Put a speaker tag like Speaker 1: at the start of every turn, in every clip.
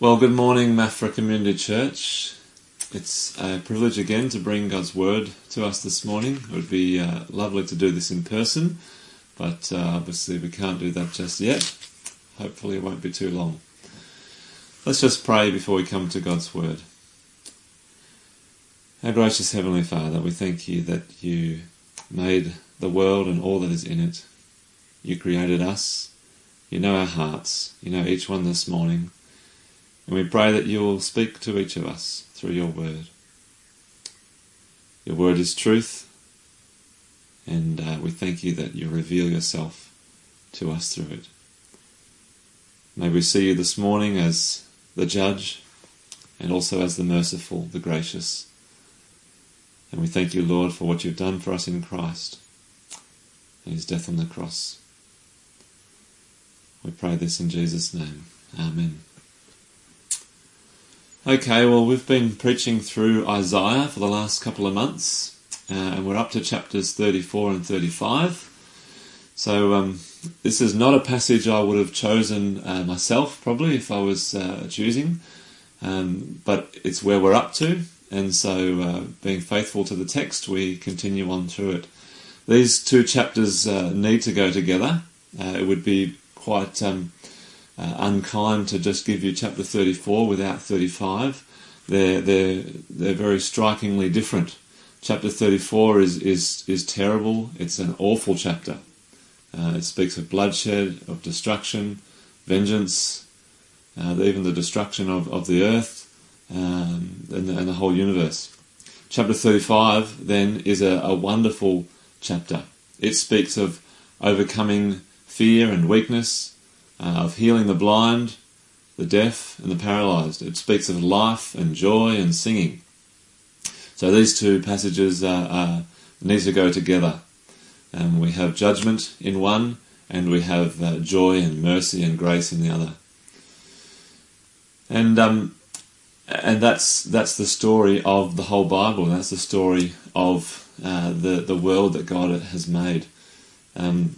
Speaker 1: Well, good morning, Maffra Community Church. It's a privilege again to bring God's Word to us this morning. It would be uh, lovely to do this in person, but uh, obviously we can't do that just yet. Hopefully, it won't be too long. Let's just pray before we come to God's Word. Our gracious Heavenly Father, we thank you that you made the world and all that is in it. You created us. You know our hearts. You know each one this morning. And we pray that you will speak to each of us through your word. Your word is truth, and uh, we thank you that you reveal yourself to us through it. May we see you this morning as the judge and also as the merciful, the gracious. And we thank you, Lord, for what you've done for us in Christ and his death on the cross. We pray this in Jesus' name. Amen. Okay, well, we've been preaching through Isaiah for the last couple of months, uh, and we're up to chapters 34 and 35. So, um, this is not a passage I would have chosen uh, myself, probably, if I was uh, choosing, um, but it's where we're up to, and so, uh, being faithful to the text, we continue on through it. These two chapters uh, need to go together. Uh, it would be quite. Um, uh, unkind to just give you chapter 34 without 35. They're, they're, they're very strikingly different. Chapter 34 is, is, is terrible, it's an awful chapter. Uh, it speaks of bloodshed, of destruction, vengeance, uh, even the destruction of, of the earth um, and, the, and, the, whole universe. Chapter 35 then is a, a wonderful chapter. It speaks of overcoming fear and weakness, uh, of healing the blind, the deaf, and the paralyzed. It speaks of life and joy and singing. So these two passages uh, uh, need to go together. Um, we have judgment in one, and we have uh, joy and mercy and grace in the other. And um, and that's that's the story of the whole Bible. That's the story of uh, the the world that God has made. Um,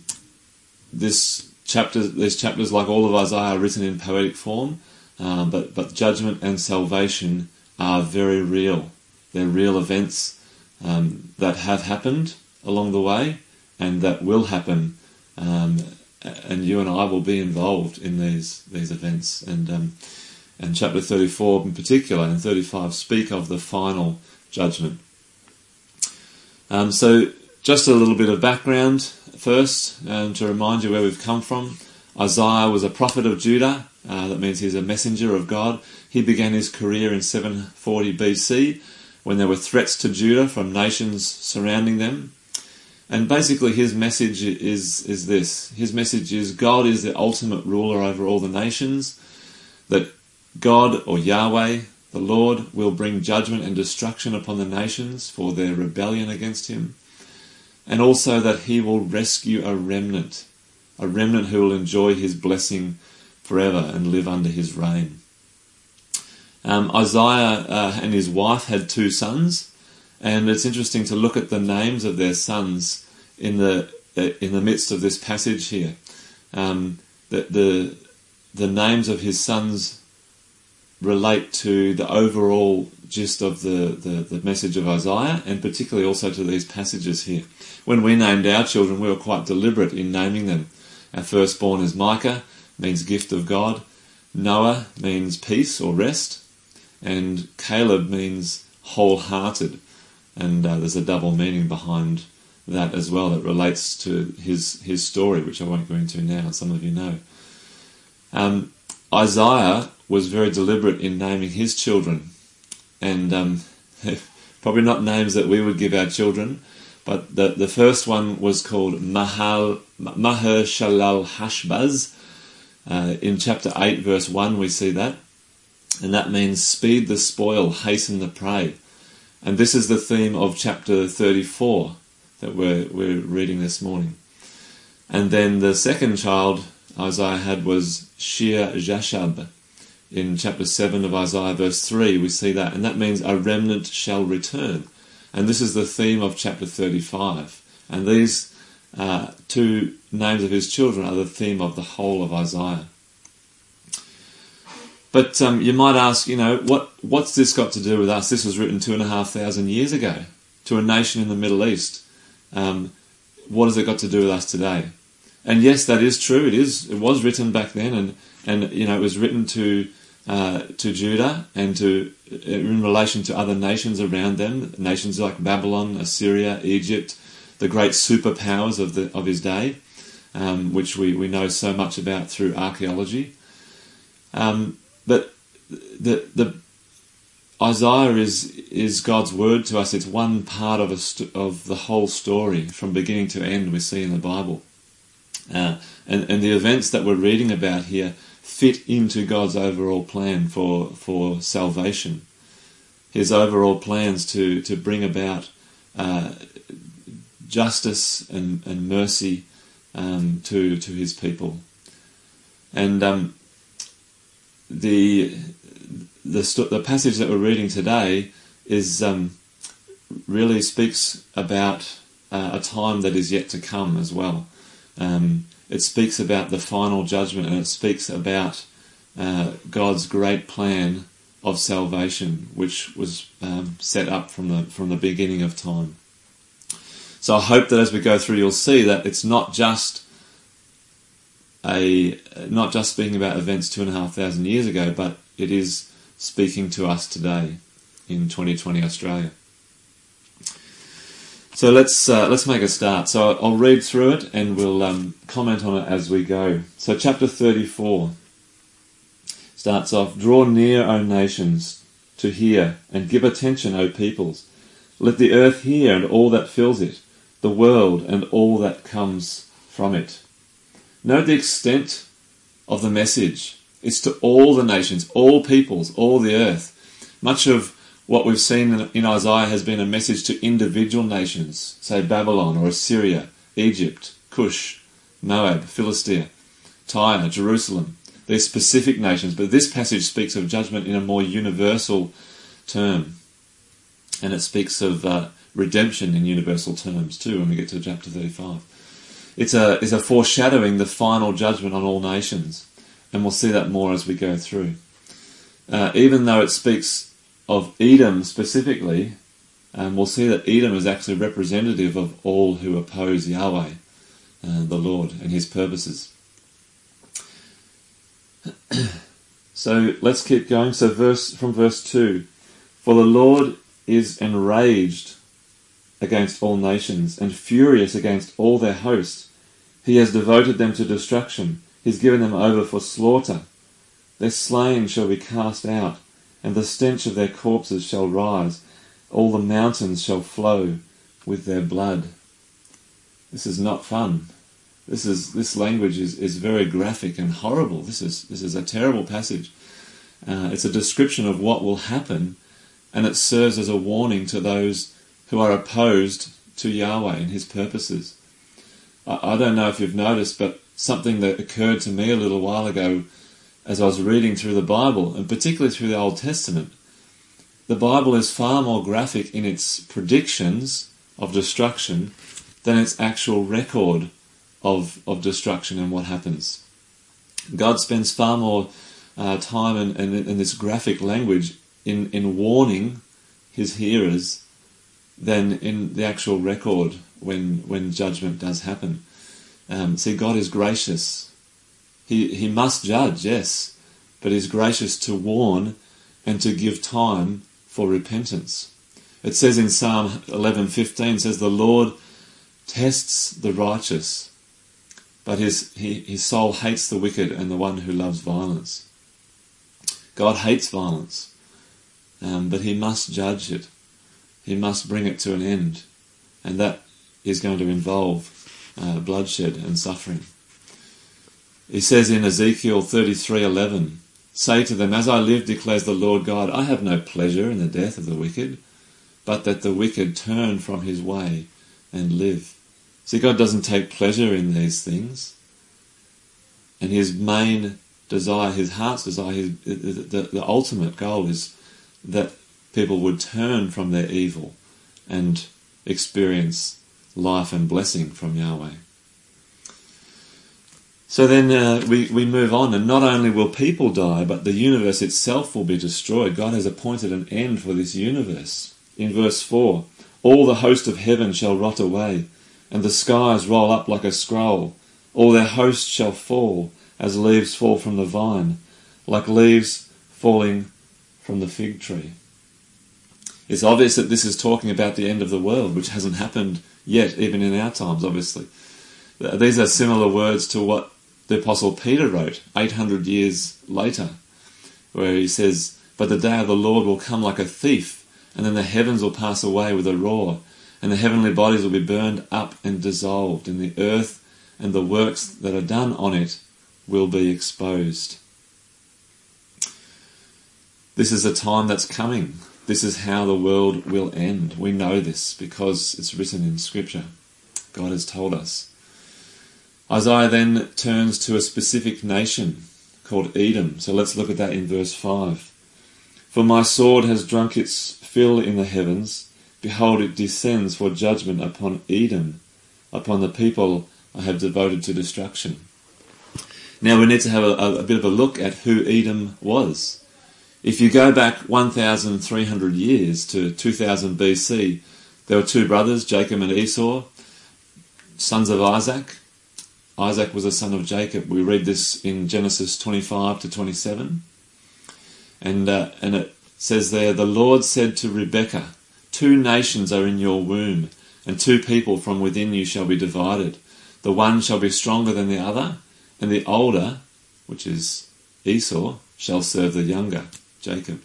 Speaker 1: this chapters, there's chapters like all of Isaiah are written in poetic form, um, but but judgment and salvation are very real. They're real events um, that have happened along the way and that will happen. Um, and you and I will be involved in these these events. And um, and chapter 34 in particular and 35 speak of the final judgment. Um, so just a little bit of background first, um, to remind you where we've come from. Isaiah was a prophet of Judah, uh, that means he's a messenger of God. He began his career in 740 BC when there were threats to Judah from nations surrounding them. And basically, his message is, is this His message is God is the ultimate ruler over all the nations, that God or Yahweh, the Lord, will bring judgment and destruction upon the nations for their rebellion against him and also that he will rescue a remnant, a remnant who will enjoy his blessing forever and live under his reign. Um, Isaiah uh, and his wife had two sons, and it's interesting to look at the names of their sons in the uh, in the midst of this passage here. Um, the, the the names of his sons relate to the overall gist of the, the, the, message of Isaiah and particularly also to these passages here. When we named our children, we were quite deliberate in naming them. Our firstborn is Micah, means gift of God. Noah means peace or rest. And Caleb means wholehearted. And uh, there's a double meaning behind that as well that relates to his, his story, which I won't go into now, some of you know. Um, Isaiah was very deliberate in naming his children, and um, probably not names that we would give our children, but the, the first one was called Mahal, Maher Shalal Hashbaz. Uh, in chapter 8, verse 1, we see that. And that means speed the spoil, hasten the prey. And this is the theme of chapter 34 that we're, we're reading this morning. And then the second child Isaiah had was Shear Jashub in chapter 7 of Isaiah, verse 3, we see that, and that means a remnant shall return. And this is the theme of chapter 35. And these uh, two names of his children are the theme of the whole of Isaiah. But um, you might ask, you know, what what's this got to do with us? This was written two and a half thousand years ago to a nation in the Middle East. Um, what has it got to do with us today? And yes, that is true. It is. It was written back then, and and you know, it was written to uh, to Judah and to in relation to other nations around them, nations like Babylon, Assyria, Egypt, the great superpowers of the of his day, um, which we, we know so much about through archaeology. Um, but the the Isaiah is is God's word to us. It's one part of a st- of the whole story from beginning to end. We see in the Bible, uh, and and the events that we're reading about here fit into God's overall plan for for salvation. His overall plans to to bring about uh, justice and, and mercy um, to to His people, and um, the the the passage that we're reading today is um, really speaks about uh, a time that is yet to come as well. Um, it speaks about the final judgment and it speaks about uh, God's great plan of salvation, which was um, set up from the from the beginning of time. So I hope that as we go through, you'll see that it's not just a not just speaking about events two and a half thousand years ago, but it is speaking to us today in 2020 Australia. So let's uh, let's make a start. So I'll read through it and we'll um, comment on it as we go. So chapter 34 starts off: "Draw near, O nations, to hear, and give attention, O peoples. Let the earth hear and all that fills it, the world and all that comes from it." Note the extent of the message. It's to all the nations, all peoples, all the earth. Much of what we've seen in Isaiah has been a message to individual nations, say Babylon or Assyria, Egypt, Cush, Moab, Philistia, Tyre, Jerusalem. They're specific nations, but this passage speaks of judgment in a more universal term. And it speaks of uh, redemption in universal terms too when we get to chapter 35. It's a, it's a foreshadowing the final judgment on all nations. And we'll see that more as we go through. Uh, even though it speaks of Edom specifically, um, we'll see that Edom is actually representative of all who oppose Yahweh, uh, the Lord, and his purposes. so let's keep going. So verse from verse two, for the Lord is enraged against all nations and furious against all their hosts. He has devoted them to destruction. He's given them over for slaughter. Their slain shall be cast out and the stench of their corpses shall rise, all the mountains shall flow with their blood. This is not fun. This is this language is, is very graphic and horrible. This is this is a terrible passage. Uh, it's a description of what will happen, and it serves as a warning to those who are opposed to Yahweh and His purposes. I, I don't know if you've noticed, but something that occurred to me a little while ago as I was reading through the Bible, and particularly through the Old Testament, the Bible is far more graphic in its predictions of destruction than its actual record of, of destruction and what happens. God spends far more uh, time in, in, in, this graphic language in, in warning his hearers than in the actual record when, when judgment does happen. Um, see, God is gracious he, he must judge, yes, but he's gracious to warn and to give time for repentance. It says in Psalm 11:15 says the Lord tests the righteous, but his he, his soul hates the wicked and the one who loves violence. God hates violence, um, but he must judge it. He must bring it to an end, and that is going to involve uh, bloodshed and suffering. He says in Ezekiel 33:11, "Say to them, as I live declares the Lord God, I have no pleasure in the death of the wicked, but that the wicked turn from his way and live." See, God doesn't take pleasure in these things. And his main desire, his heart's desire, his, the, the ultimate goal is that people would turn from their evil and experience life and blessing from Yahweh. So then uh, we, we move on, and not only will people die, but the universe itself will be destroyed. God has appointed an end for this universe. In verse 4, all the host of heaven shall rot away, and the skies roll up like a scroll. All their hosts shall fall, as leaves fall from the vine, like leaves falling from the fig tree. It's obvious that this is talking about the end of the world, which hasn't happened yet, even in our times, obviously. These are similar words to what the Apostle Peter wrote 800 years later, where he says, But the day of the Lord will come like a thief, and then the heavens will pass away with a roar, and the heavenly bodies will be burned up and dissolved, and the earth and the works that are done on it will be exposed. This is a time that's coming. This is how the world will end. We know this because it's written in Scripture. God has told us. Isaiah then turns to a specific nation called Edom. So let's look at that in verse 5. For my sword has drunk its fill in the heavens. Behold, it descends for judgment upon Edom, upon the people I have devoted to destruction. Now we need to have a, a, bit of a look at who Edom was. If you go back 1,300 years to 2000 BC, there were two brothers, Jacob and Esau, sons of Isaac. Isaac was a son of Jacob. We read this in Genesis 25 to 27. And, uh, and it says there, The Lord said to Rebekah, Two nations are in your womb, and two people from within you shall be divided. The one shall be stronger than the other, and the older, which is Esau, shall serve the younger, Jacob.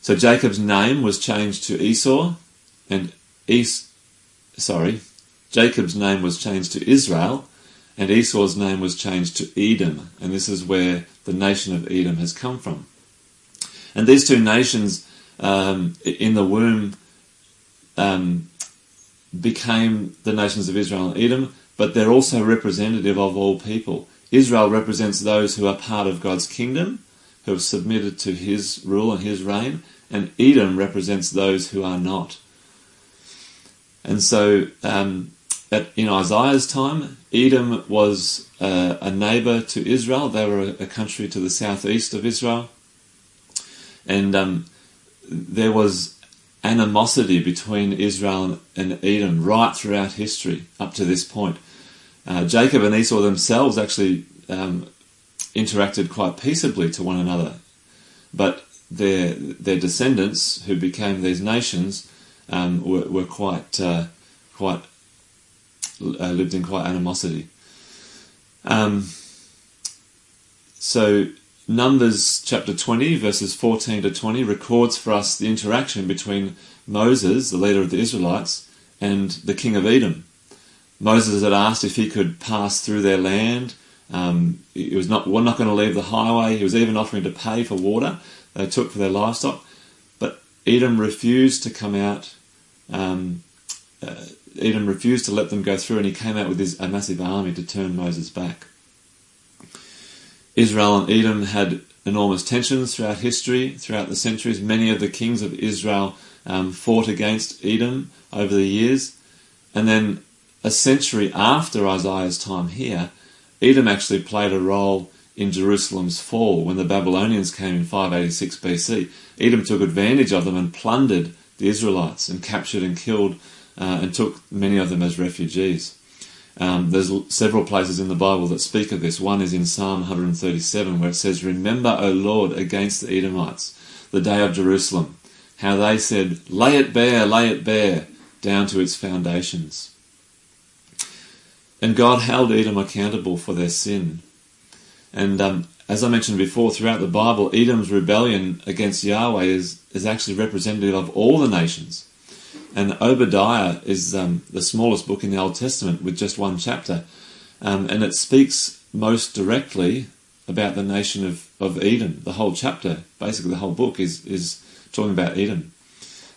Speaker 1: So Jacob's name was changed to Esau, and Es- sorry, Jacob's name was changed to Israel, and Esau's name was changed to Edom, and this is where the nation of Edom has come from. And these two nations um, in the womb um, became the nations of Israel and Edom, but they're also representative of all people. Israel represents those who are part of God's kingdom, who have submitted to his rule and his reign, and Edom represents those who are not. And so um, that in Isaiah's time, Edom was uh, a neighbor to Israel. They were a, a, country to the southeast of Israel. And um, there was animosity between Israel and Edom right throughout history up to this point. Uh, Jacob and Esau themselves actually um, interacted quite peaceably to one another, but their their descendants, who became these nations, um, were, were quite uh, quite uh, lived in quite animosity. Um, so Numbers chapter 20, verses 14 to 20, records for us the interaction between Moses, the leader of the Israelites, and the king of Edom. Moses had asked if he could pass through their land. Um, he was not, we're not going to leave the highway. He was even offering to pay for water they took for their livestock. But Edom refused to come out um, uh, Edom refused to let them go through, and he came out with his, a massive army to turn Moses back. Israel and Edom had enormous tensions throughout history, throughout the centuries. Many of the kings of Israel um, fought against Edom over the years. And then a century after Isaiah's time here, Edom actually played a role in Jerusalem's fall when the Babylonians came in 586 BC. Edom took advantage of them and plundered the Israelites and captured and killed uh, and took many of them as refugees. Um, there's several places in the Bible that speak of this. One is in Psalm 137 where it says, Remember, O Lord, against the Edomites, the day of Jerusalem, how they said, Lay it bare, lay it bare, down to its foundations. And God held Edom accountable for their sin. And um, as I mentioned before, throughout the Bible, Edom's rebellion against Yahweh is, is actually representative of all the nations. And Obadiah is um, the smallest book in the Old Testament with just one chapter. Um, and it speaks most directly about the nation of, of Edom. The whole chapter, basically the whole book, is, is talking about Edom.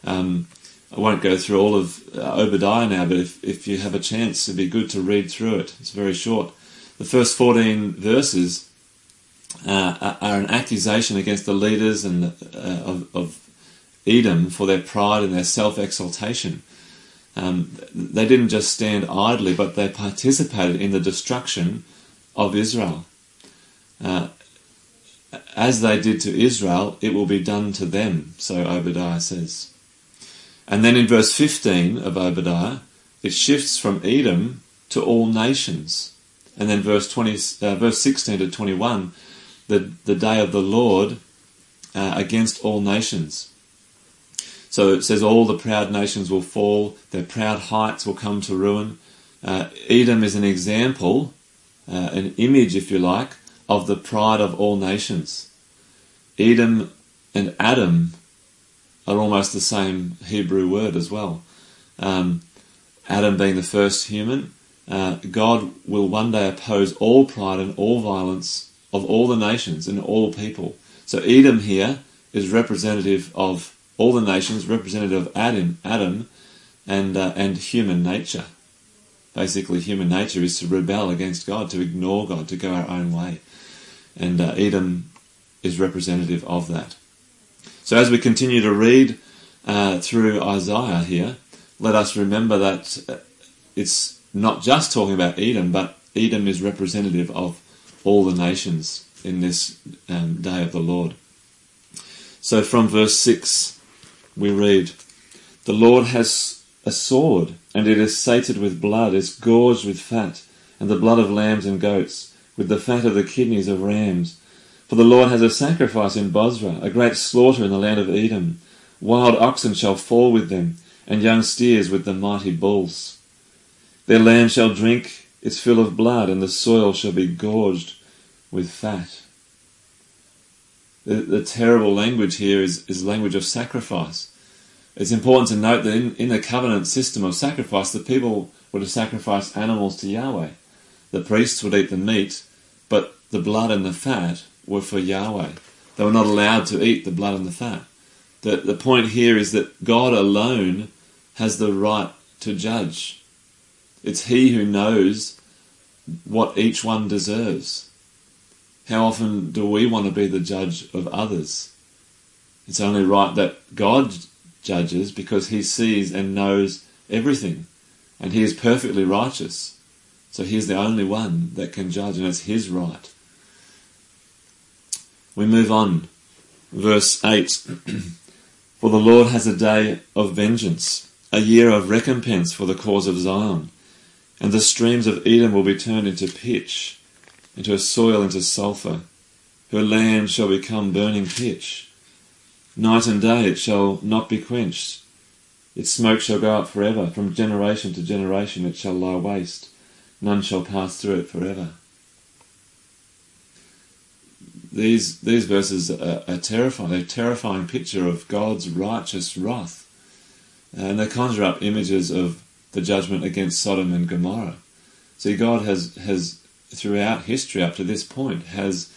Speaker 1: Um, I won't go through all of uh, Obadiah now, but if, if you have a chance, it'd be good to read through it. It's very short. The first 14 verses uh, are an accusation against the leaders and uh, of, of Edom for their pride and their self exaltation. Um, they didn't just stand idly, but they participated in the destruction of Israel. Uh, as they did to Israel, it will be done to them, so Obadiah says. And then in verse 15 of Obadiah, it shifts from Edom to all nations. And then verse 20, uh, verse 16 to 21, the, the day of the Lord uh, against all nations. So it says, All the proud nations will fall, their proud heights will come to ruin. Uh, Edom is an example, uh, an image, if you like, of the pride of all nations. Edom and Adam are almost the same Hebrew word as well. Um, Adam being the first human, uh, God will one day oppose all pride and all violence of all the nations and all people. So Edom here is representative of all the nations, representative of Adam, Adam, and uh, and human nature. Basically, human nature is to rebel against God, to ignore God, to go our own way, and uh, Edom is representative of that. So as we continue to read uh, through Isaiah here, let us remember that uh, it's not just talking about Edom, but Edom is representative of all the nations in this um, day of the Lord. So from verse 6, we read, The Lord has a sword, and it is sated with blood, is gorged with fat, and the blood of lambs and goats, with the fat of the kidneys of rams. For the Lord has a sacrifice in Bozrah, a great slaughter in the land of Edom. Wild oxen shall fall with them, and young steers with the mighty bulls. Their land shall drink its fill of blood, and the soil shall be gorged with fat. The, the terrible language here is, is language of sacrifice. It's important to note that in, in the covenant system of sacrifice, the people were to sacrifice animals to Yahweh. The priests would eat the meat, but the blood and the fat were for Yahweh. They were not allowed to eat the blood and the fat. The, the point here is that God alone has the right to judge. It's He who knows what each one deserves. How often do we want to be the judge of others? It's only right that God judges because he sees and knows everything. And he is perfectly righteous. So he's the only one that can judge, and it's his right. We move on. Verse 8 For the Lord has a day of vengeance, a year of recompense for the cause of Zion. And the streams of Edom will be turned into pitch into her soil into sulphur. Her land shall become burning pitch. Night and day it shall not be quenched. Its smoke shall go up forever. From generation to generation it shall lie waste. None shall pass through it forever. These, these verses are, are terrifying. They're a terrifying picture of God's righteous wrath. And they conjure up images of the judgment against Sodom and Gomorrah. See, God has, has throughout history up to this point has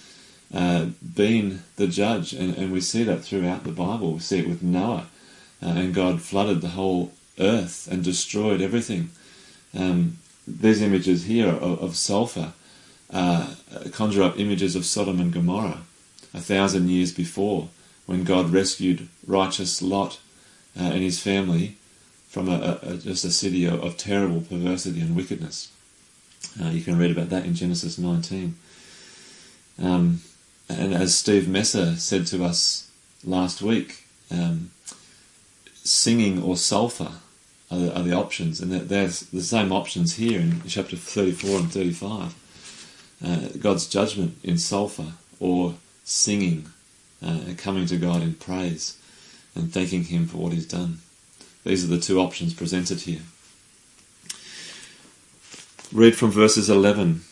Speaker 1: uh, been the judge, and, and we see that throughout the Bible. We see it with Noah, uh, and God flooded the whole earth and destroyed everything. Um, these images here of, of sulfur uh, conjure up images of Sodom and Gomorrah a thousand years before, when God rescued righteous Lot uh, and his family from a, a, just a city of, of terrible perversity and wickedness. Uh, you can read about that in Genesis 19. Um, and as Steve Messer said to us last week, um, singing or sulphur are the, are the options, and there's the same options here in chapter 34 and 35. Uh, God's judgment in sulphur or singing, uh, coming to God in praise and thanking Him for what He's done. These are the two options presented here. Read from verses 11.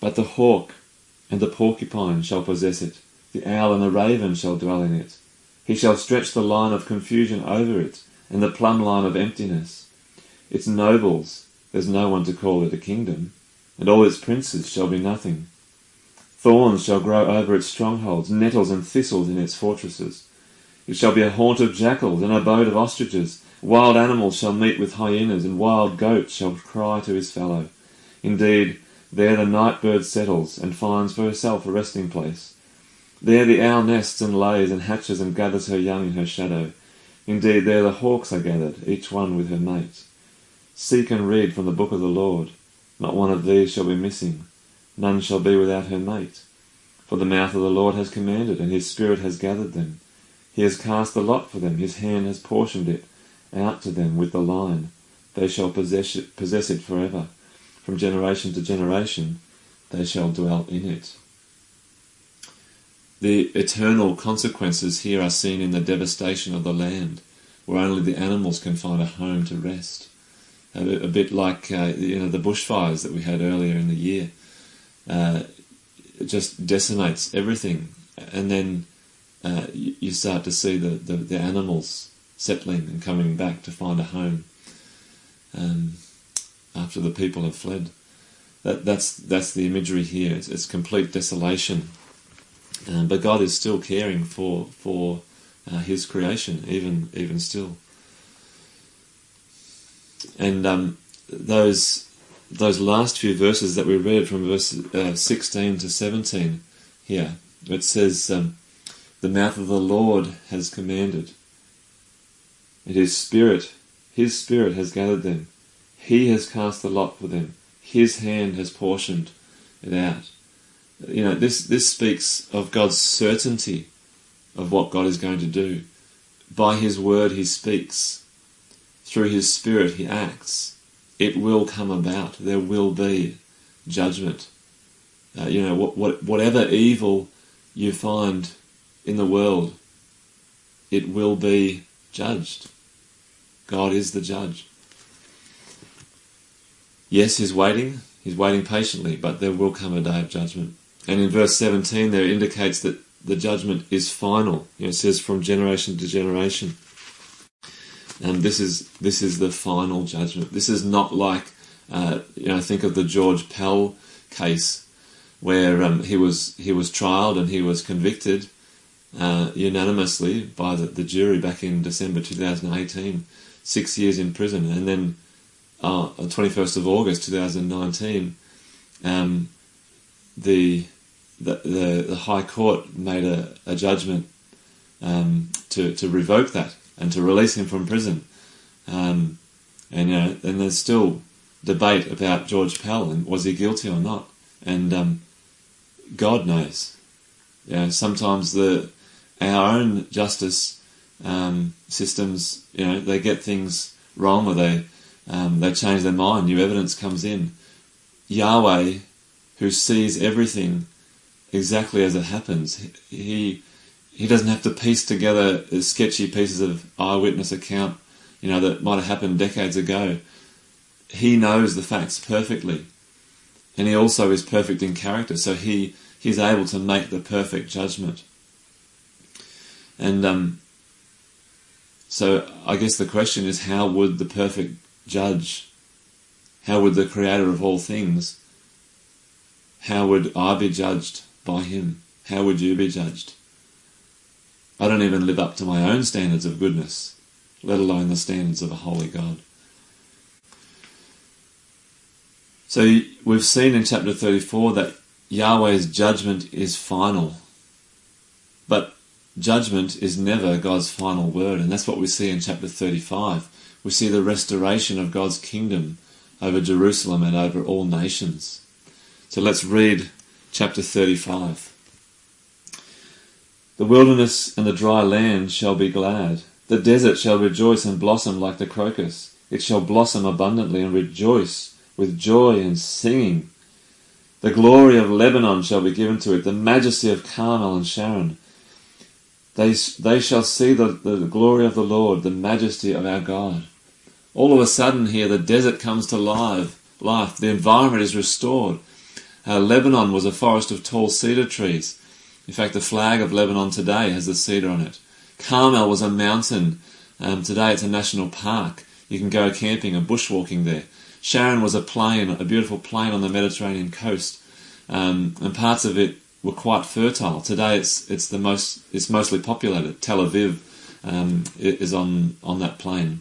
Speaker 1: But the hawk and the porcupine shall possess it, the owl and the raven shall dwell in it. He shall stretch the line of confusion over it, and the plumb line of emptiness. Its nobles, there's no one to call it a kingdom, and all its princes shall be nothing. Thorns shall grow over its strongholds, nettles and thistles in its fortresses. It shall be a haunt of jackals, an abode of ostriches. Wild animals shall meet with hyenas, and wild goats shall cry to his fellow. Indeed, there the night bird settles and finds for herself a resting place. There the owl nests and lays and hatches and gathers her young in her shadow. Indeed, there the hawks are gathered, each one with her mate. Seek and read from the book of the Lord. Not one of these shall be missing, none shall be without her mate. For the mouth of the Lord has commanded, and his spirit has gathered them. He has cast the lot for them, his hand has portioned it out to them with the line. They shall possess it, possess it forever. From generation to generation they shall dwell in it. The eternal consequences here are seen in the devastation of the land, where only the animals can find a home to rest. A, bit like uh, you know the bushfires that we had earlier in the year. Uh, it just decimates everything, and then uh, you, you, start to see the, the, the, animals settling and coming back to find a home um, after the people have fled. That, that's that's the imagery here. It's, it's complete desolation, um, but God is still caring for for uh, His creation, even even still. And um, those those last few verses that we read from verse uh, 16 to 17 here, it says, um, The mouth of the Lord has commanded, and his spirit, his spirit has gathered them. He has cast the lot for them. His hand has portioned it out. You know, this, this speaks of God's certainty of what God is going to do. By His word, He speaks. Through His Spirit, He acts it will come about. There will be judgment. Uh, you know, what, what, whatever evil you find in the world, it will be judged. God is the judge. Yes, He's waiting. He's waiting patiently, but there will come a day of judgment. And in verse 17, there indicates that the judgment is final. You know, it says from generation to generation. And this is this is the final judgment. This is not like uh, you know. Think of the George Pell case, where um, he was he was trialed and he was convicted uh, unanimously by the, the, jury back in December 2018, six years in prison, and then uh, 21st of August 2019, um, the, the, the the High Court made a, a judgment um, to to revoke that and to release him from prison. Um, and you know, and there's still debate about George Pell and was he guilty or not. And um, God knows. You know, sometimes the our own justice um, systems, you know, they get things wrong or they um, they change their mind. New evidence comes in. Yahweh, who sees everything exactly as it happens, he he doesn't have to piece together sketchy pieces of eyewitness account, you know, that might have happened decades ago. He knows the facts perfectly. And he also is perfect in character, so he, he's able to make the perfect judgment. And um, so I guess the question is how would the perfect judge, how would the creator of all things, how would I be judged by him? How would you be judged? I don't even live up to my own standards of goodness, let alone the standards of a holy God. So we've seen in chapter 34 that Yahweh's judgment is final. But judgment is never God's final word, and that's what we see in chapter 35. We see the restoration of God's kingdom over Jerusalem and over all nations. So let's read chapter 35. The wilderness and the dry land shall be glad. The desert shall rejoice and blossom like the crocus. It shall blossom abundantly and rejoice with joy and singing. The glory of Lebanon shall be given to it, the majesty of Carmel and Sharon. They, they shall see the, the glory of the Lord, the majesty of our God. All of a sudden here, the desert comes to life. life. The environment is restored. Uh, Lebanon was a forest of tall cedar trees. In fact, the flag of Lebanon today has the cedar on it. Carmel was a mountain. Um, today it's a national park. You can go camping and bushwalking there. Sharon was a plain, a beautiful plain on the Mediterranean coast, um, and parts of it were quite fertile. Today it's it's the most it's mostly populated. Tel Aviv um, is on on that plain.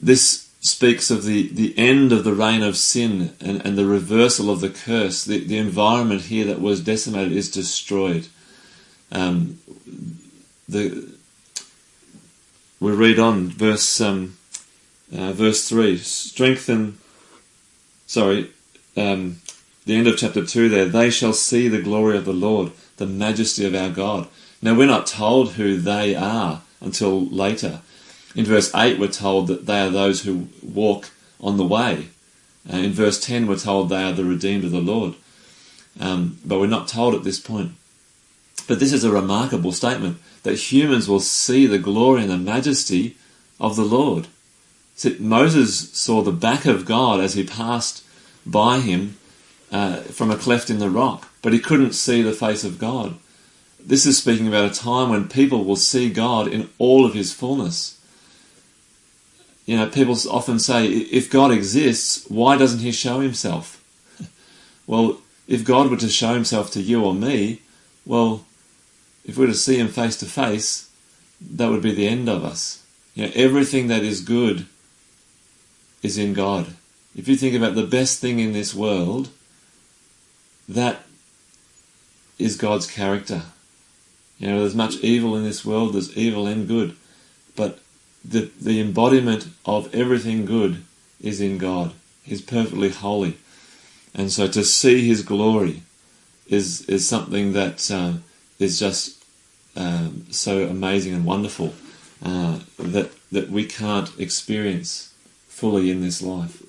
Speaker 1: This speaks of the, the end of the reign of sin and, and the reversal of the curse. The, the environment here that was decimated is destroyed. Um, the we read on verse um, uh, verse three. Strengthen, sorry, um, the end of chapter 2 there, they shall see the glory of the Lord, the majesty of our God. Now, we're not told who they are until later. In verse 8, we're told that they are those who walk on the way. Uh, in verse 10, we're told they are the redeemed of the Lord. Um, but we're not told at this point. But this is a remarkable statement that humans will see the glory and the majesty of the Lord. See, Moses saw the back of God as he passed by him uh, from a cleft in the rock, but he couldn't see the face of God. This is speaking about a time when people will see God in all of his fullness. You know, people often say, if God exists, why doesn't he show himself? well, if God were to show himself to you or me, well, if we were to see him face to face, that would be the end of us. You know, everything that is good is in God. If you think about the best thing in this world, that is God's character. You know, there's much evil in this world, there's evil and good. But the, the embodiment of everything good is in God. He's perfectly holy. And so to see His glory is, is something that uh, is just um, so amazing and wonderful uh, that, that we can't experience fully in this life.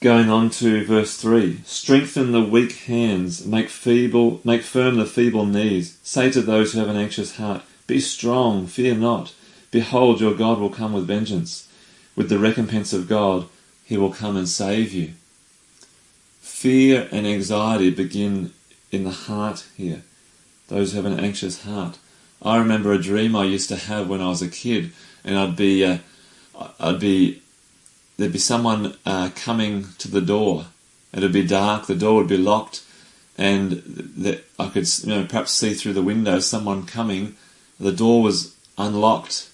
Speaker 1: Going on to verse 3 Strengthen the weak hands, make feeble make firm the feeble knees. Say to those who have an anxious heart, Be strong, fear not. Behold, your God will come with vengeance. With the recompense of God, he will come and save you. Fear and anxiety begin in the heart here. Those who have an anxious heart. I remember a dream I used to have when I was a kid, and I'd be, uh, I'd be there'd be someone uh, coming to the door. It'd be dark, the door would be locked, and I could you know perhaps see through the window someone coming. The door was unlocked,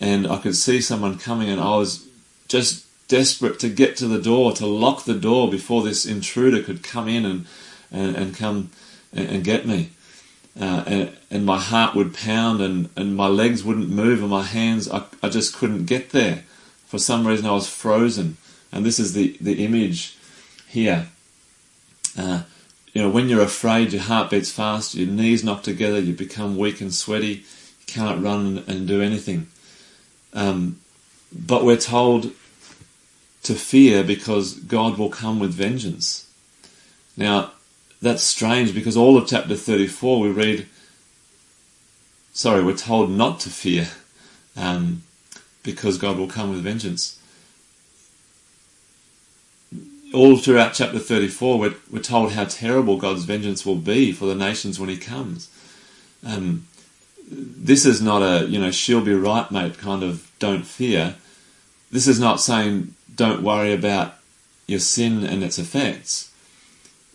Speaker 1: and I could see someone coming, and I was just desperate to get to the door, to lock the door before this intruder could come in and and, and come and, and, get me. Uh, and, and my heart would pound, and, and my legs wouldn't move, and my hands, I, I just couldn't get there for some reason I was frozen. And this is the, the image here. Uh, you know, when you're afraid, your heart beats fast, your knees knock together, you become weak and sweaty, you can't run and do anything. Um, but we're told to fear because God will come with vengeance. Now, that's strange because all of chapter 34 we read, sorry, we're told not to fear. Um, because God will come with vengeance. All throughout chapter 34, we're, we're told how terrible God's vengeance will be for the nations when He comes. Um, this is not a, you know, she'll be right, mate, kind of don't fear. This is not saying don't worry about your sin and its effects.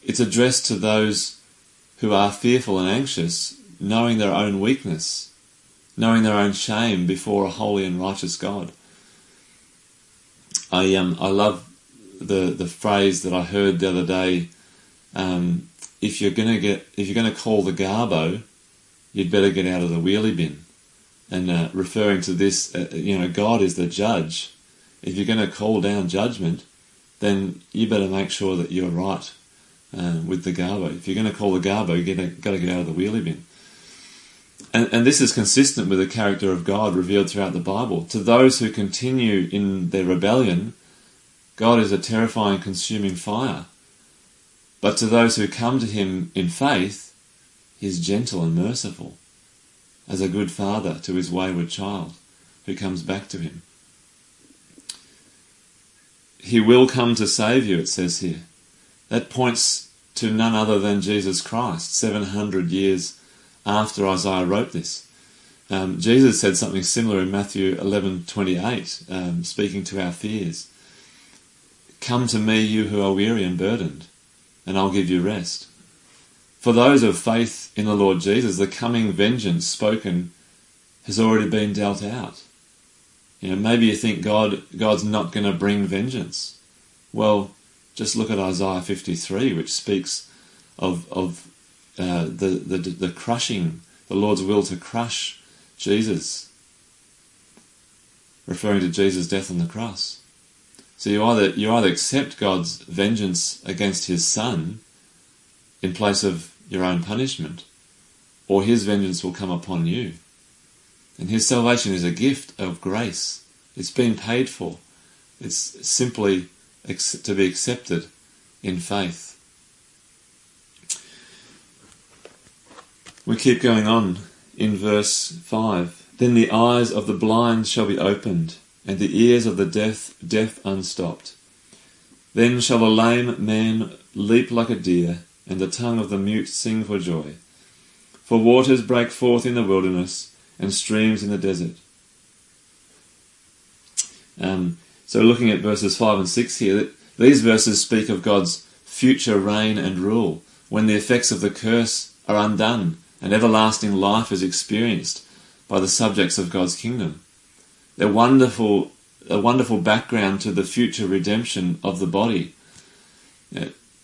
Speaker 1: It's addressed to those who are fearful and anxious, knowing their own weakness knowing their own shame before a holy and righteous God. I um I love the the phrase that I heard the other day. Um, if you're gonna get if you're gonna call the garbo, you'd better get out of the wheelie bin. And uh, referring to this, uh, you know, God is the judge. If you're going to call down judgment, then you better make sure that you're right uh, with the garbo. If you're going to call the garbo, you've got to get out of the wheelie bin. And, and this is consistent with the character of God revealed throughout the Bible. To those who continue in their rebellion, God is a terrifying, consuming fire. But to those who come to Him in faith, He is gentle and merciful, as a good father to his wayward child who comes back to Him. He will come to save you, it says here. That points to none other than Jesus Christ, 700 years after Isaiah wrote this. Um, Jesus said something similar in Matthew 11:28, um, speaking to our fears. Come to me, you who are weary and burdened, and I'll give you rest. For those of faith in the Lord Jesus, the coming vengeance spoken has already been dealt out. You know, maybe you think God God's not going to bring vengeance. Well, just look at Isaiah 53, which speaks of of uh, the, the, the crushing, the Lord's will to crush Jesus, referring to Jesus' death on the cross. So you either you either accept God's vengeance against His Son in place of your own punishment, or His vengeance will come upon you. And His salvation is a gift of grace. It's been paid for. It's simply to be accepted in faith. We keep going on in verse 5. Then the eyes of the blind shall be opened, and the ears of the deaf, deaf unstopped. Then shall the lame man leap like a deer, and the tongue of the mute sing for joy. For waters break forth in the wilderness, and streams in the desert. Um, so, looking at verses 5 and 6 here, these verses speak of God's future reign and rule, when the effects of the curse are undone and everlasting life is experienced by the subjects of God's kingdom. They're wonderful, a wonderful background to the future redemption of the body.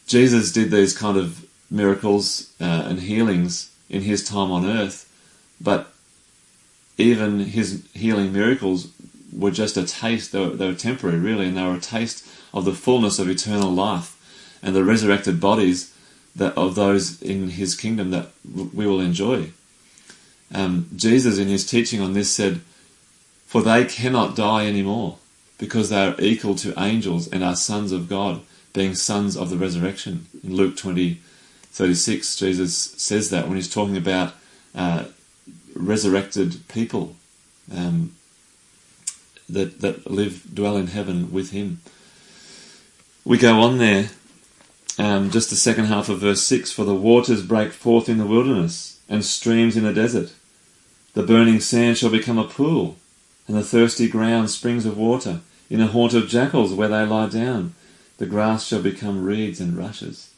Speaker 1: Jesus did these kind of miracles uh, and healings in his time on earth, but even his healing miracles were just a taste, they were, they were temporary really, and they were a taste of the fullness of eternal life and the resurrected bodies that of those in his kingdom that we will enjoy. Um, Jesus, in his teaching on this, said, For they cannot die anymore, because they are equal to angels and are sons of God, being sons of the resurrection. In Luke 20, 36, Jesus says that when he's talking about uh, resurrected people um, that, that live, dwell in heaven with him. We go on there um, just the second half of verse 6 For the waters break forth in the wilderness, and streams in the desert. The burning sand shall become a pool, and the thirsty ground springs of water. In a haunt of jackals where they lie down, the grass shall become reeds and rushes.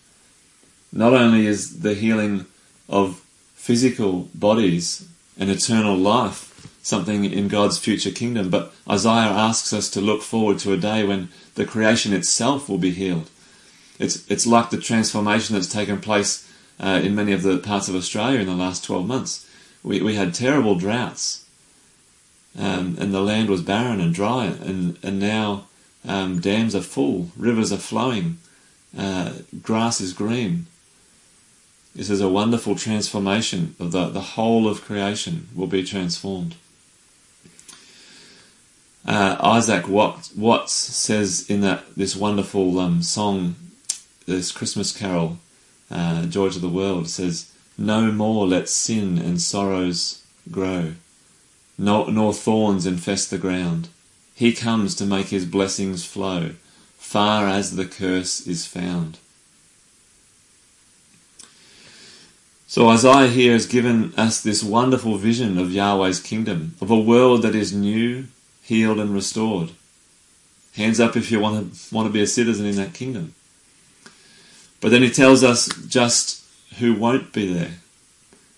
Speaker 1: Not only is the healing of physical bodies and eternal life something in God's future kingdom, but Isaiah asks us to look forward to a day when the creation itself will be healed it's it's like the transformation that's taken place uh, in many of the parts of Australia in the last 12 months. We, we had terrible droughts, um, and the land was barren and dry, and, and now um, dams are full, rivers are flowing, uh, grass is green. This is a wonderful transformation of the, the whole of creation will be transformed. Uh, Isaac Watts, says in that this wonderful um, song this Christmas carol, uh, Joy to the World, says, No more let sin and sorrows grow, nor, nor thorns infest the ground. He comes to make his blessings flow, far as the curse is found. So Isaiah here has given us this wonderful vision of Yahweh's kingdom, of a world that is new, healed, and restored. Hands up if you want to want to be a citizen in that kingdom. But then he tells us just who won't be there.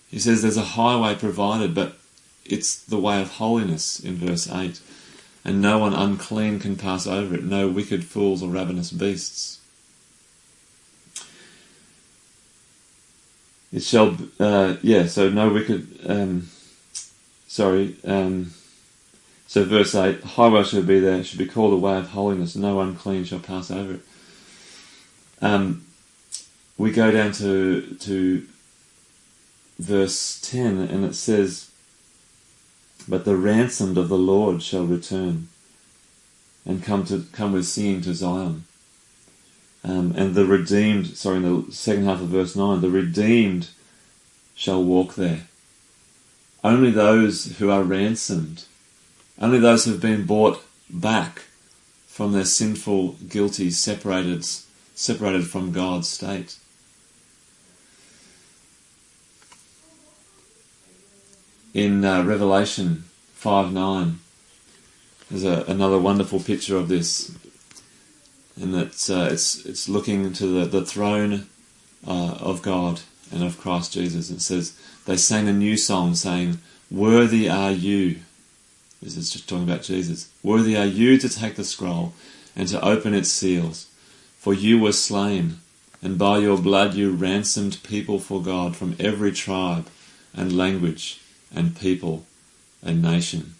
Speaker 1: He says there's a highway provided, but it's the way of holiness in verse 8. And no one unclean can pass over it, no wicked fools or ravenous beasts. It shall, uh, yeah, so no wicked, um, sorry, um, so verse 8, highway shall be there, it should be called a way of holiness, no unclean shall pass over it. Um, we go down to to verse 10 and it says but the ransomed of the Lord shall return and come to come with singing to Zion. Um, and the redeemed sorry in the second half of verse 9 the redeemed shall walk there. Only those who are ransomed only those who have been bought back from their sinful guilty separated separated from God's state in uh, Revelation 5 9. There's a, another wonderful picture of this, and it's uh, it's it's looking to the the throne uh, of God and of Christ Jesus. It says they sang a new song, saying, "Worthy are you." This is just talking about Jesus. Worthy are you to take the scroll and to open its seals, for you were slain, and by your blood you ransomed people for God from every tribe and language and people and nation.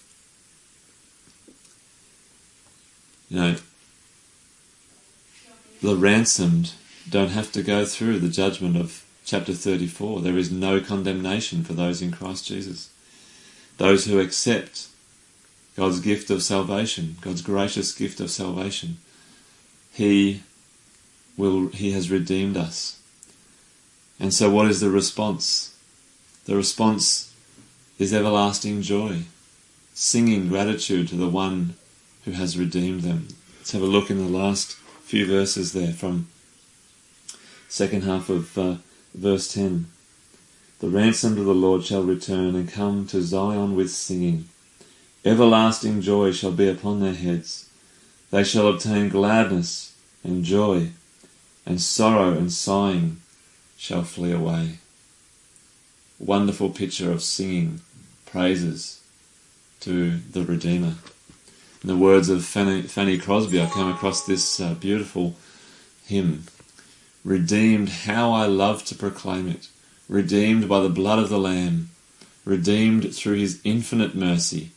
Speaker 1: You know, the ransomed don't have to go through the judgment of chapter 34. There is no condemnation for those in Christ Jesus. Those who accept God's gift of salvation, God's gracious gift of salvation, He will He has redeemed us. And so what is the response? The response is everlasting joy, singing gratitude to the one who has redeemed them. Let's have a look in the last few verses there from second half of uh, verse 10. The ransomed of the Lord shall return and come to Zion with singing. Everlasting joy shall be upon their heads. They shall obtain gladness and joy, and sorrow and sighing shall flee away. Wonderful picture of singing praises to the Redeemer. In the words of Fanny, Fanny Crosby, I came across this uh, beautiful hymn. Redeemed, how I love to proclaim it. Redeemed by the blood of the Lamb. Redeemed through his infinite mercy.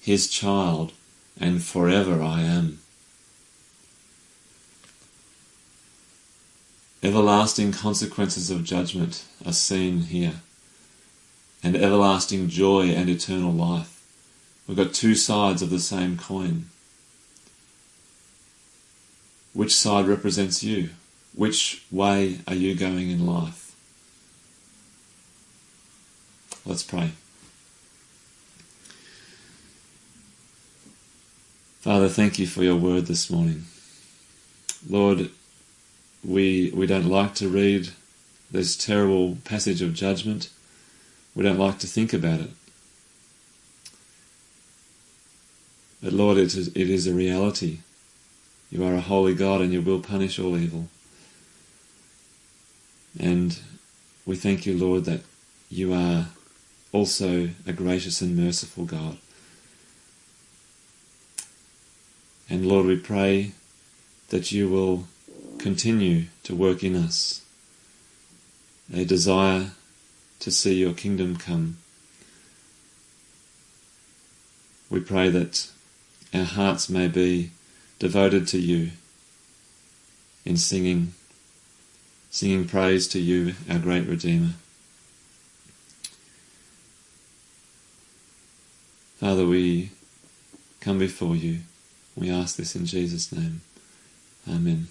Speaker 1: His child, and forever I am. Everlasting consequences of judgment are seen here, and everlasting joy and eternal life. We've got two sides of the same coin. Which side represents you? Which way are you going in life? Let's pray. Father, thank you for your word this morning. Lord, we, we don't like to read this terrible passage of judgment. We don't like to think about it. But Lord, it is, it is a reality. You are a holy God and you will punish all evil. And we thank you, Lord, that you are also a gracious and merciful God. And Lord, we pray that you will continue to work in us a desire to see your kingdom come. We pray that our hearts may be devoted to you in singing, singing praise to you, our great Redeemer. Father, we come before you. We ask this in Jesus' name. Amen.